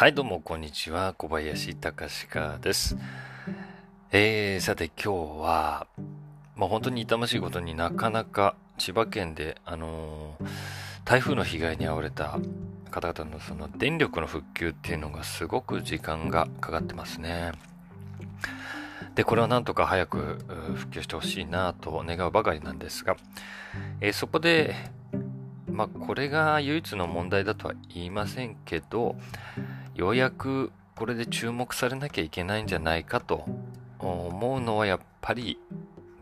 はい、どうも、こんにちは。小林隆史です。えー、さて今日は、まあ、本当に痛ましいことになかなか千葉県で、あのー、台風の被害に遭われた方々のその電力の復旧っていうのがすごく時間がかかってますね。で、これはなんとか早く復旧してほしいなと願うばかりなんですが、えー、そこで、まあ、これが唯一の問題だとは言いませんけど、ようやくこれで注目されなきゃいけないんじゃないかと。思うのはやっぱり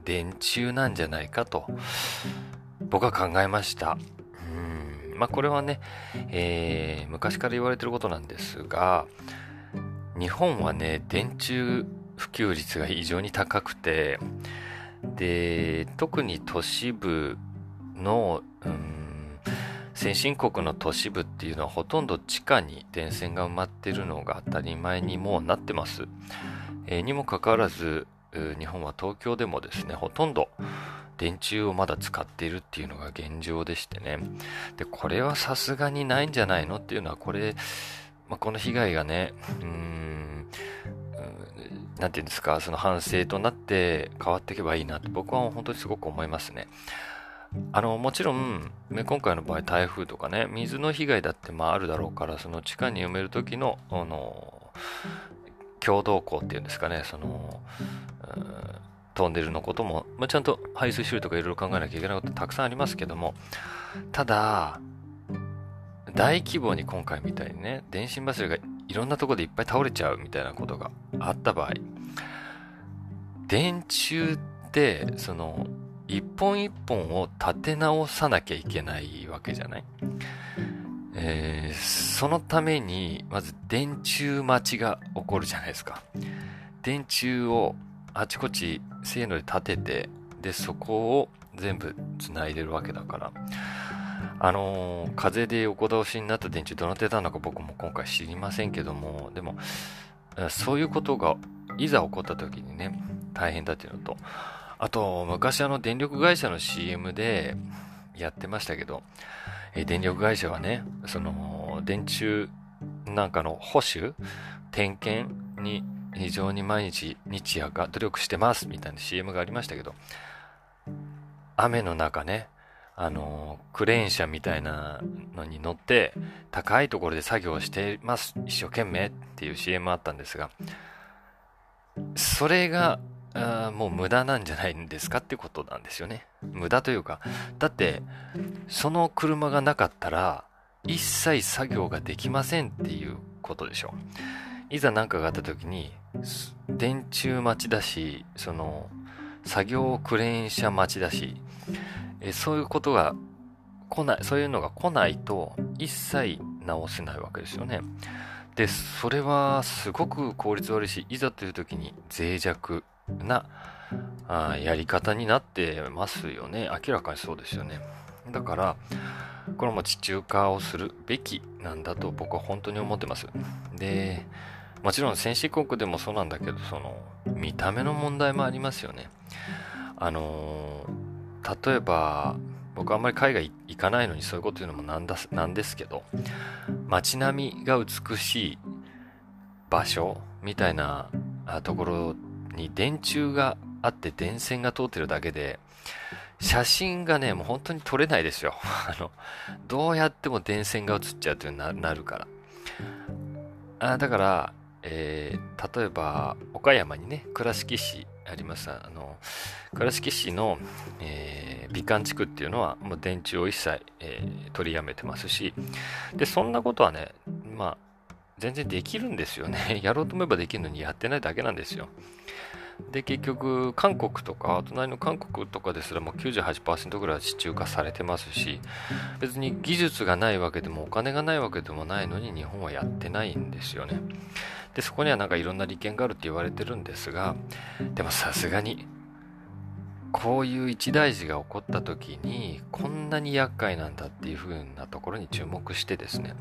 電柱なんじゃないかと。僕は考えました。うん。まあこれはね、えー、昔から言われてることなんですが日本はね電柱普及率が非常に高くてで特に都市部の、うん先進国の都市部っていうのはほとんど地下に電線が埋まってるのが当たり前にもうなってます。えー、にもかかわらず、日本は東京でもですね、ほとんど電柱をまだ使っているっていうのが現状でしてね。で、これはさすがにないんじゃないのっていうのは、これ、まあ、この被害がね、うーん、なんていうんですか、その反省となって変わっていけばいいなって僕は本当にすごく思いますね。あのもちろん、ね、今回の場合台風とかね水の被害だってまああるだろうからその地下に埋める時のあの共同校っていうんですかね。その、うん、トンネルのことも、まあ、ちゃんと排水処理とかいろいろ考えなきゃいけないことたくさんありますけどもただ大規模に今回みたいにね電信柱がいろんなとこでいっぱい倒れちゃうみたいなことがあった場合電柱ってその一本一本を立て直さなきゃいけないわけじゃない、えー、そのために、まず電柱待ちが起こるじゃないですか。電柱をあちこちせーので立てて、で、そこを全部繋いでるわけだから、あのー、風で横倒しになった電柱どの程度なのか僕も今回知りませんけども、でも、そういうことがいざ起こった時にね、大変だっていうのと、あと、昔あの電力会社の CM でやってましたけど、え電力会社はね、その、電柱なんかの保守、点検に非常に毎日、日夜が努力してますみたいな CM がありましたけど、雨の中ね、あの、クレーン車みたいなのに乗って、高いところで作業してます、一生懸命っていう CM あったんですが、それがあもう無駄なんじゃないんですかってことなんですよね。無駄というか、だって、その車がなかったら、一切作業ができませんっていうことでしょう。いざ何かがあった時に、電柱待ちだし、その、作業クレーン車待ちだし、えそういうことが来ない、そういうのが来ないと、一切直せないわけですよね。で、それはすごく効率悪いし、いざという時に脆弱なあやり方になってますよね。明らかにそうですよね。だから、これも地中化をするべきなんだと僕は本当に思ってます。で、もちろん先進国でもそうなんだけど、その、見た目の問題もありますよね。あの例えば、僕あんまり海外行かないのにそういうこと言うのもなんだなんですけど、街並みが美しい場所みたいなところに電柱があって電線が通ってるだけで、写真がね、もう本当に撮れないですよ。あの、どうやっても電線が映っちゃうというななるから。あだから、えー、例えば、岡山にね、倉敷市あります。あの、倉敷市の、えー、美観地区っていうのは、もう電柱を一切、えー、取りやめてますし、で、そんなことはね、まあ、全然できるんですよね。やろうと思えばできるのにやってないだけなんですよ。で結局韓国とか隣の韓国とかですらもう98%ぐらい地中化されてますし別に技術がないわけでもお金がないわけでもないのに日本はやってないんですよねでそこにはなんかいろんな利権があるって言われてるんですがでもさすがにこういう一大事が起こった時にこんなに厄介なんだっていう風なところに注目してですね、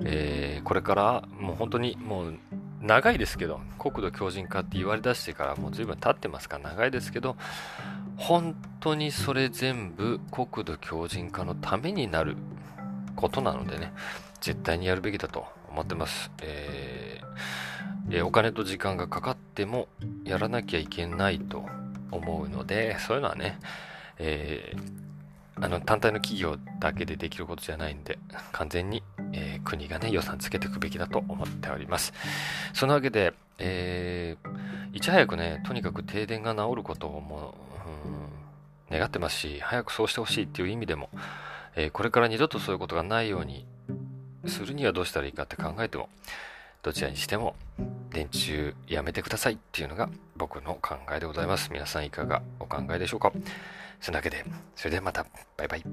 えー、これからもう本当にもう長いですけど、国土強靭化って言われ出してからもう随分経ってますから長いですけど、本当にそれ全部国土強靭化のためになることなのでね、絶対にやるべきだと思ってます。えー、えー、お金と時間がかかってもやらなきゃいけないと思うので、そういうのはね、えー、あの単体の企業だけでできることじゃないんで、完全に、えー、国がね、予算つけていくべきだと思っております。そのわけで、えー、いち早くね、とにかく停電が治ることをもう、願ってますし、早くそうしてほしいっていう意味でも、えー、これから二度とそういうことがないようにするにはどうしたらいいかって考えても、どちらにしても電柱やめてくださいっていうのが僕の考えでございます。皆さんいかがお考えでしょうかそんなわけで、それではまた、バイバイ。